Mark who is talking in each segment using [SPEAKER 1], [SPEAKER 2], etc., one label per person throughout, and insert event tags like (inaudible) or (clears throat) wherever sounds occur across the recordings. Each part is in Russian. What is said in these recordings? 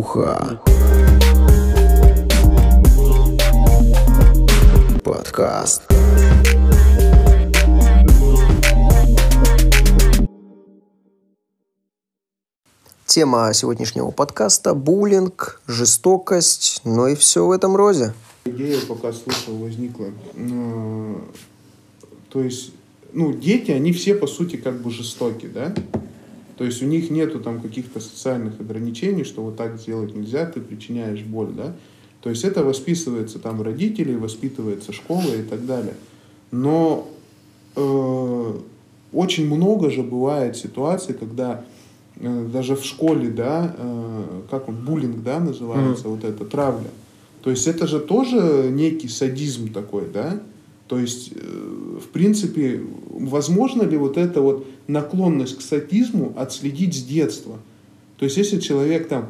[SPEAKER 1] Бруха. Подкаст. Тема сегодняшнего подкаста – буллинг, жестокость, ну и все в этом розе.
[SPEAKER 2] Идея, пока слушал, возникла. То есть, ну, дети, они все, по сути, как бы жестоки, да? То есть у них нету там каких-то социальных ограничений, что вот так сделать нельзя, ты причиняешь боль, да? То есть это воспитывается там родители, воспитывается школа и так далее. Но э, очень много же бывает ситуаций, когда Э, даже в школе, да, э, как он, буллинг, да, называется, mm вот это, травля. То есть это же тоже некий садизм такой, да? То есть, э, в принципе, возможно ли вот эта вот наклонность к садизму отследить с детства? То есть, если человек там,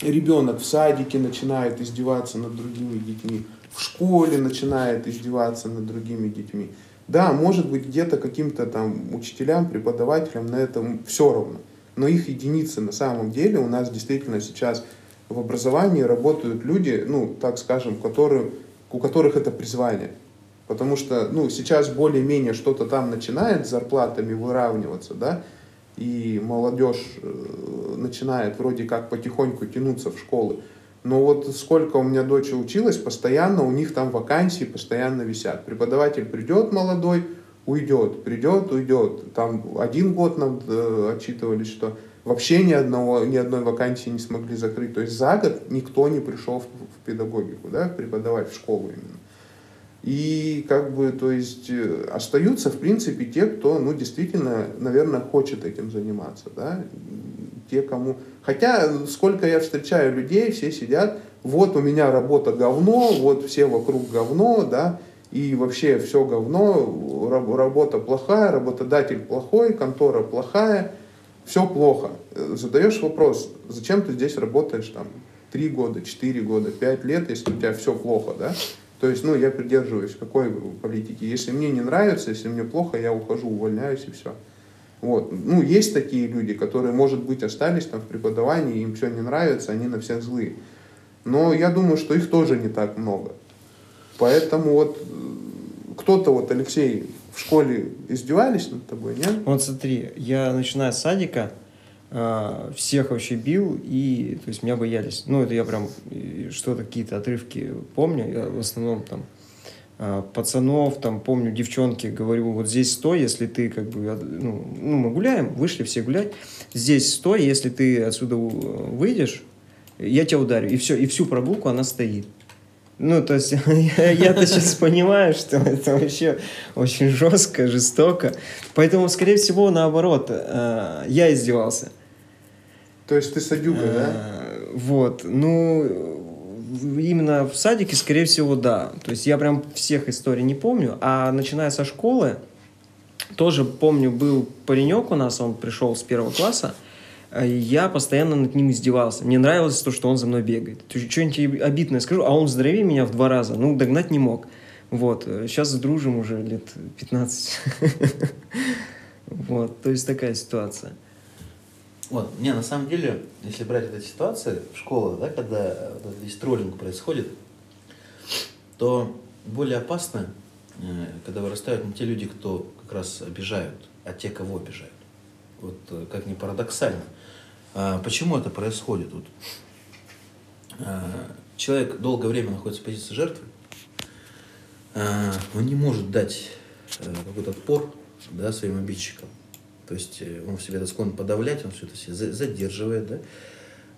[SPEAKER 2] ребенок в садике начинает издеваться над другими детьми, в школе начинает издеваться над другими детьми, да, может быть, где-то каким-то там учителям, преподавателям на этом все равно но их единицы на самом деле. У нас действительно сейчас в образовании работают люди, ну, так скажем, которые, у которых это призвание. Потому что, ну, сейчас более-менее что-то там начинает с зарплатами выравниваться, да, и молодежь э, начинает вроде как потихоньку тянуться в школы. Но вот сколько у меня дочь училась, постоянно у них там вакансии постоянно висят. Преподаватель придет молодой, уйдет, придет, уйдет. Там один год нам э, отчитывались, что вообще ни, одного, ни одной вакансии не смогли закрыть. То есть за год никто не пришел в, в педагогику, да, преподавать в школу именно. И как бы, то есть, э, остаются, в принципе, те, кто, ну, действительно, наверное, хочет этим заниматься, да, те, кому... Хотя, сколько я встречаю людей, все сидят, вот у меня работа говно, вот все вокруг говно, да, и вообще все говно, работа плохая, работодатель плохой, контора плохая, все плохо. Задаешь вопрос, зачем ты здесь работаешь там три года, четыре года, пять лет, если у тебя все плохо, да? То есть, ну, я придерживаюсь какой политики. Если мне не нравится, если мне плохо, я ухожу, увольняюсь и все. Вот. Ну, есть такие люди, которые, может быть, остались там в преподавании, им все не нравится, они на всех злые. Но я думаю, что их тоже не так много. Поэтому вот э, кто-то вот, Алексей, в школе издевались над тобой, нет?
[SPEAKER 3] Вот смотри, я начиная с садика, всех вообще бил, и, то есть, меня боялись. Ну, это я прям что-то, какие-то отрывки помню, я в основном там э, пацанов, там, помню, девчонки, говорю, вот здесь стой, если ты, как бы, ну, ну, мы гуляем, вышли все гулять, здесь стой, если ты отсюда выйдешь, я тебя ударю, и все, и всю прогулку она стоит. Ну, то есть (laughs) я-то сейчас понимаю, что это вообще очень жестко, жестоко. Поэтому, скорее всего, наоборот, э, я издевался.
[SPEAKER 2] То есть ты садюга, да?
[SPEAKER 3] Э, вот. Ну, именно в садике, скорее всего, да. То есть я прям всех историй не помню. А начиная со школы, тоже помню, был паренек у нас, он пришел с первого класса, а я постоянно над ним издевался. Мне нравилось то, что он за мной бегает. Что-нибудь обидное скажу, а он здоровее меня в два раза. Ну, догнать не мог. Вот. Сейчас дружим уже лет 15. (laughs) Вот. То есть такая ситуация.
[SPEAKER 4] Вот, не, на самом деле, если брать эту ситуацию в школах, да, когда вот весь троллинг происходит, то более опасно, э, когда вырастают не те люди, кто как раз обижают, а те, кого обижают. Вот э, как ни парадоксально. А почему это происходит? Вот, а, человек долгое время находится в позиции жертвы, он не может дать какой-то отпор да, своим обидчикам. То есть э, он в себе это склонен подавлять, он все это себе задерживает, да.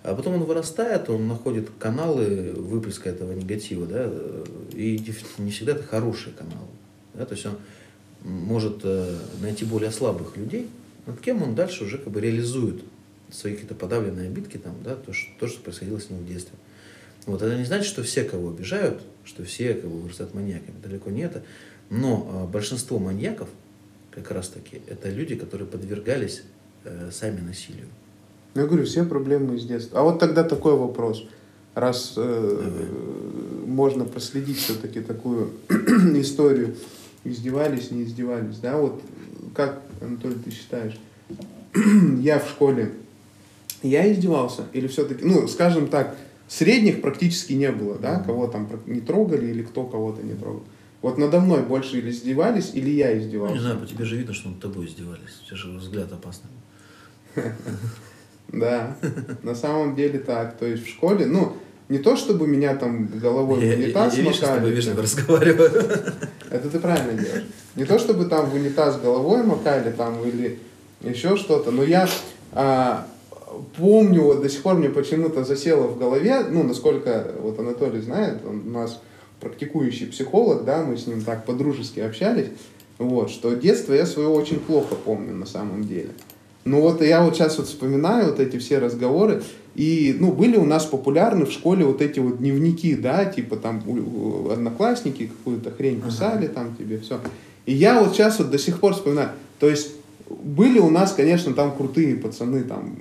[SPEAKER 4] А потом он вырастает, он находит каналы выплеска этого негатива, да, и не всегда это хорошие каналы. Да, то есть он может э, найти более слабых людей, над кем он дальше уже как бы реализует свои какие-то подавленные обидки, там, да, то, что, то, что происходило с ним в детстве. Вот это не значит, что все, кого обижают, что все, кого вырастают маньяками. Далеко не это. Но а, большинство маньяков, как раз таки, это люди, которые подвергались э, сами насилию.
[SPEAKER 2] Ну, я говорю, все проблемы из детства. А вот тогда такой вопрос. Раз э, можно проследить все-таки такую (clears throat) историю, издевались, не издевались, да, вот как, Анатолий, ты считаешь, (clears throat) я в школе Я издевался? Или все-таки, ну, скажем так, средних практически не было, да, кого там не трогали или кто кого-то не трогал. Вот надо мной больше или издевались, или я
[SPEAKER 4] Ну,
[SPEAKER 2] издевался.
[SPEAKER 4] не знаю, по тебе же видно, что над тобой издевались. У тебя же взгляд опасный.
[SPEAKER 2] Да, на самом деле так. То есть в школе, ну, не то чтобы меня там головой в
[SPEAKER 4] Я, я, я,
[SPEAKER 2] унитаз
[SPEAKER 4] с тобой
[SPEAKER 2] макали.
[SPEAKER 4] вежливо разговариваю.
[SPEAKER 2] Это ты правильно делаешь. Не то чтобы там в унитаз головой макали там или еще что-то, но я а, помню, вот до сих пор мне почему-то засело в голове, ну, насколько вот Анатолий знает, он у нас практикующий психолог, да, мы с ним так по-дружески общались, вот, что детство я свое очень плохо помню на самом деле. Ну вот я вот сейчас вот вспоминаю вот эти все разговоры, и, ну, были у нас популярны в школе вот эти вот дневники, да, типа там одноклассники какую-то хрень писали там тебе, все. И я вот сейчас вот до сих пор вспоминаю, то есть были у нас, конечно, там крутые пацаны, там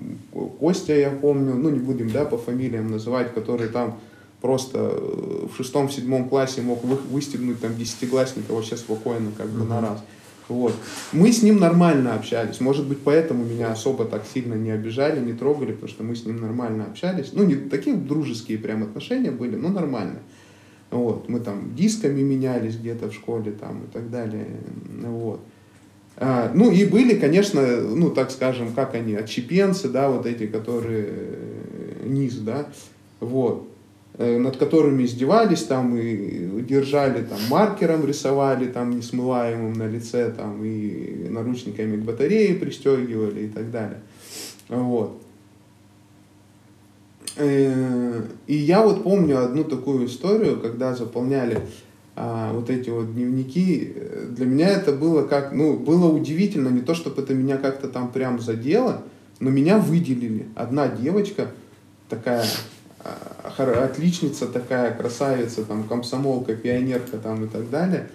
[SPEAKER 2] Костя, я помню, ну не будем, да, по фамилиям называть, который там просто э, в шестом, седьмом классе мог вы- выстегнуть там десятиклассника вообще спокойно, как бы на раз. Вот. Мы с ним нормально общались. Может быть, поэтому меня особо так сильно не обижали, не трогали, потому что мы с ним нормально общались. Ну, не такие дружеские прям отношения были, но нормально. Вот. Мы там дисками менялись где-то в школе там и так далее. Вот. А, ну и были, конечно, ну так скажем, как они, отщепенцы, да, вот эти, которые э, низ, да, вот, над которыми издевались там и держали там маркером рисовали там несмываемым на лице там и наручниками к батарее пристегивали и так далее. Вот. Э, И я вот помню одну такую историю, когда заполняли а, вот эти вот дневники. Э, Для меня это было как, ну, было удивительно, не то чтобы это меня как-то там прям задело, но меня выделили. Одна девочка, такая отличница такая, красавица, там, комсомолка, пионерка там и так далее.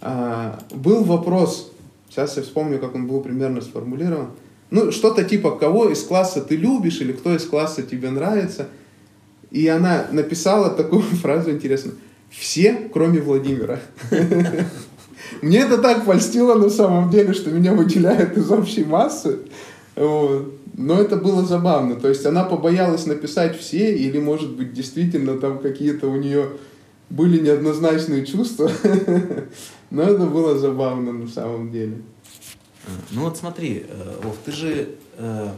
[SPEAKER 2] А, был вопрос, сейчас я вспомню, как он был примерно сформулирован, ну, что-то типа, кого из класса ты любишь или кто из класса тебе нравится. И она написала такую (laughs) фразу интересную. Все, кроме Владимира. (laughs) Мне это так польстило на самом деле, что меня выделяют из общей массы. Но это было забавно. То есть она побоялась написать все, или, может быть, действительно там какие-то у нее были неоднозначные чувства. (laughs) Но это было забавно на самом деле.
[SPEAKER 4] А, Ну вот смотри, э, Вов, ты же, э,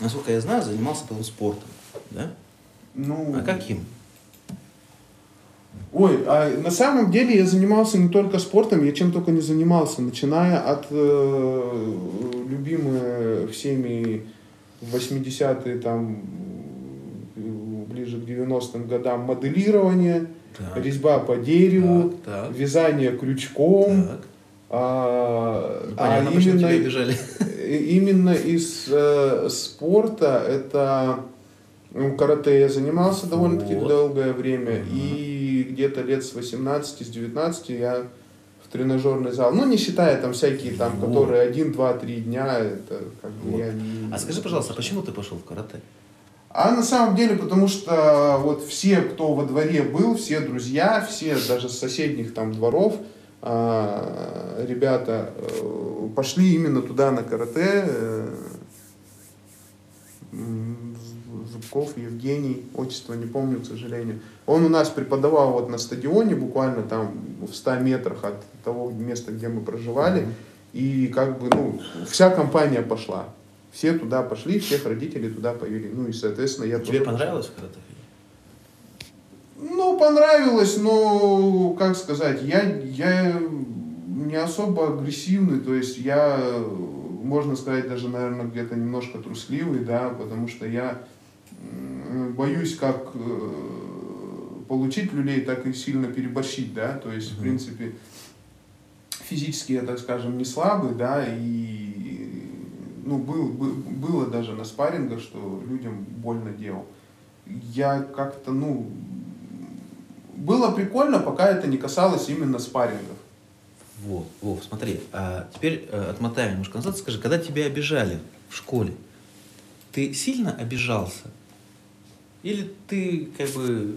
[SPEAKER 4] насколько я знаю, занимался потом спортом, да?
[SPEAKER 2] Ну,
[SPEAKER 4] А каким?
[SPEAKER 2] Ой, а на самом деле я занимался не только спортом, я чем только не занимался, начиная от э, любимые всеми 80-е, там, ближе к 90-м годам моделирование,
[SPEAKER 4] Так.
[SPEAKER 2] резьба по дереву,
[SPEAKER 4] Так, так.
[SPEAKER 2] вязание крючком,
[SPEAKER 4] Так.
[SPEAKER 2] а,
[SPEAKER 4] Ну,
[SPEAKER 2] а
[SPEAKER 4] понятно, почему
[SPEAKER 2] именно, именно из э, спорта это ну, карате я занимался довольно-таки
[SPEAKER 4] Вот.
[SPEAKER 2] долгое время.
[SPEAKER 4] Мгм.
[SPEAKER 2] И где-то лет с 18, с 19 я в тренажерный зал. Ну, не считая там всякие там,
[SPEAKER 4] Вот.
[SPEAKER 2] которые один, два, три дня, это как бы
[SPEAKER 4] Вот.
[SPEAKER 2] я не...
[SPEAKER 4] А скажи, пожалуйста, а почему ты пошел в карате?
[SPEAKER 2] А на самом деле, потому что вот все, кто во дворе был, все друзья, все даже с соседних там дворов, а, ребята э, пошли именно туда на карате. э, м, Зубков Евгений, отчество не помню, к сожалению. Он у нас преподавал вот на стадионе, буквально там в 100 метрах от того места, где мы проживали. И как бы, ну, вся компания пошла. Все туда пошли, всех родителей туда повели. Ну и, соответственно, я
[SPEAKER 4] Тебе
[SPEAKER 2] тоже
[SPEAKER 4] понравилось
[SPEAKER 2] пошел. Ну, понравилось, но, как сказать, я, я не особо агрессивный, то есть я, можно сказать, даже, наверное, где-то немножко трусливый, да, потому что я боюсь как э, получить люлей, так и сильно переборщить, да, то есть, в принципе, физически я, так скажем, не слабый, да, и ну, был, бы- было даже на спаррингах, что людям больно делал. Я как-то, ну, было прикольно, пока это не касалось именно спаррингов.
[SPEAKER 4] Вот, Вов, смотри, а теперь э, отмотаем немножко назад, скажи, когда тебя обижали в школе, ты сильно обижался? Или ты как бы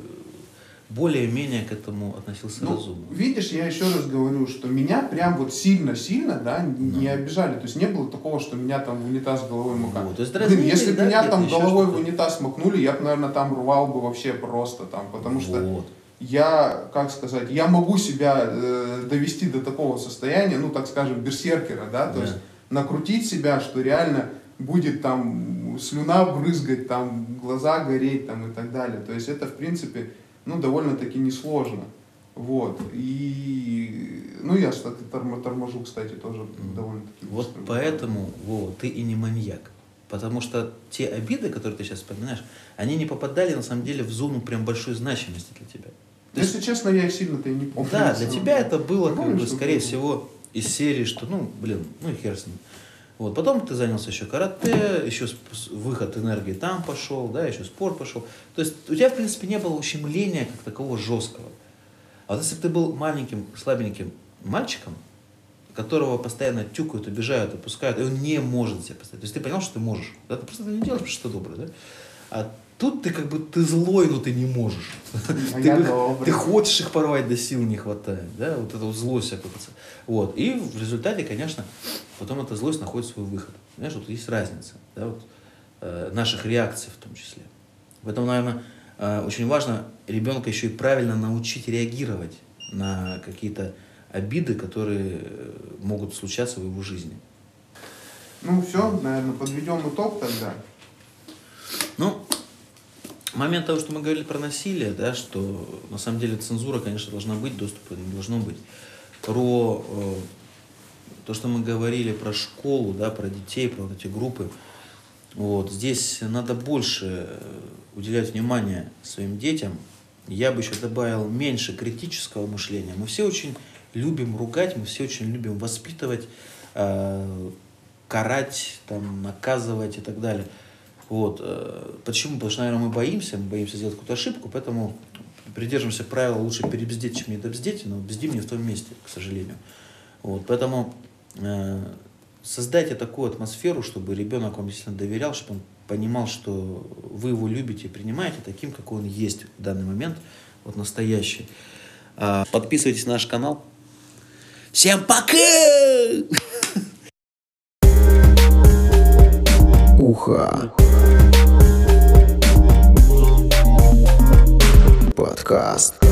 [SPEAKER 4] более-менее к этому относился
[SPEAKER 2] Ну,
[SPEAKER 4] разумно.
[SPEAKER 2] видишь, я еще раз говорю, что меня прям вот сильно-сильно, да, не обижали. То есть не было такого, что меня там в унитаз головой макали.
[SPEAKER 4] Вот, то есть
[SPEAKER 2] Блин, если бы
[SPEAKER 4] да,
[SPEAKER 2] меня там головой в унитаз макнули, я бы, наверное, там рвал бы вообще просто там, потому что
[SPEAKER 4] Вот.
[SPEAKER 2] я, как сказать, я могу себя э, довести до такого состояния, ну, так скажем, берсеркера, да, то
[SPEAKER 4] Да.
[SPEAKER 2] есть накрутить себя, что реально будет там слюна брызгать, там глаза гореть там и так далее. То есть это, в принципе, ну, довольно-таки несложно. Вот. И, ну, я, кстати, торм- торможу, кстати, тоже довольно-таки
[SPEAKER 4] Вот
[SPEAKER 2] быстро.
[SPEAKER 4] поэтому, Вова, ты и не маньяк. Потому что те обиды, которые ты сейчас вспоминаешь, они не попадали на самом деле в зону прям большой значимости для тебя. То есть,
[SPEAKER 2] Если честно, я их сильно-то и не помню.
[SPEAKER 4] да, для тебя это было,
[SPEAKER 2] Ну,
[SPEAKER 4] как бы, скорее
[SPEAKER 2] было.
[SPEAKER 4] всего, из серии, что, ну, блин, ну и хер с ним. Вот, потом ты занялся еще карате, еще выход энергии там пошел, да, еще спорт пошел. То есть у тебя, в принципе, не было ущемления как такового жесткого. А вот если бы ты был маленьким, слабеньким мальчиком, которого постоянно тюкают, обижают, опускают, и он не может себя поставить. То есть ты понял, что ты можешь. Да? Ты просто не делаешь, потому что ты добрый. Да? А тут ты как бы ты злой, но ты не можешь.
[SPEAKER 2] А
[SPEAKER 4] Ты, бы- ты хочешь их порвать, да сил не хватает. Да? Вот эта вот злость вся копится. Вот. И в результате, конечно, потом эта злость находит свой выход. Понимаешь, вот есть разница. Да? Вот, э, наших реакций в том числе. Поэтому, наверное, э, очень важно ребенка еще и правильно научить реагировать на какие-то обиды, которые э, могут случаться в его жизни.
[SPEAKER 2] Ну, все, наверное, подведем итог тогда.
[SPEAKER 4] Ну, момент того, что мы говорили про насилие, да, что на самом деле цензура, конечно, должна быть, доступа не должно быть. Про э, то, что мы говорили про школу, да, про детей, про вот эти группы. Вот, здесь надо больше э, уделять внимание своим детям. Я бы еще добавил меньше критического мышления. Мы все очень любим ругать, мы все очень любим воспитывать, э, карать, там, наказывать и так далее. Вот. э, Почему? Потому что, наверное, мы боимся, мы боимся сделать какую-то ошибку, поэтому придерживаемся правила лучше перебздеть, чем недобздеть, но бздим не в том месте, к сожалению. Вот. Поэтому э, создайте такую атмосферу, чтобы ребенок вам действительно доверял, чтобы он понимал, что вы его любите и принимаете таким, какой он есть в данный момент, вот настоящий. А, Подписывайтесь на наш канал. Всем пока!
[SPEAKER 1] Уха. Подкаст.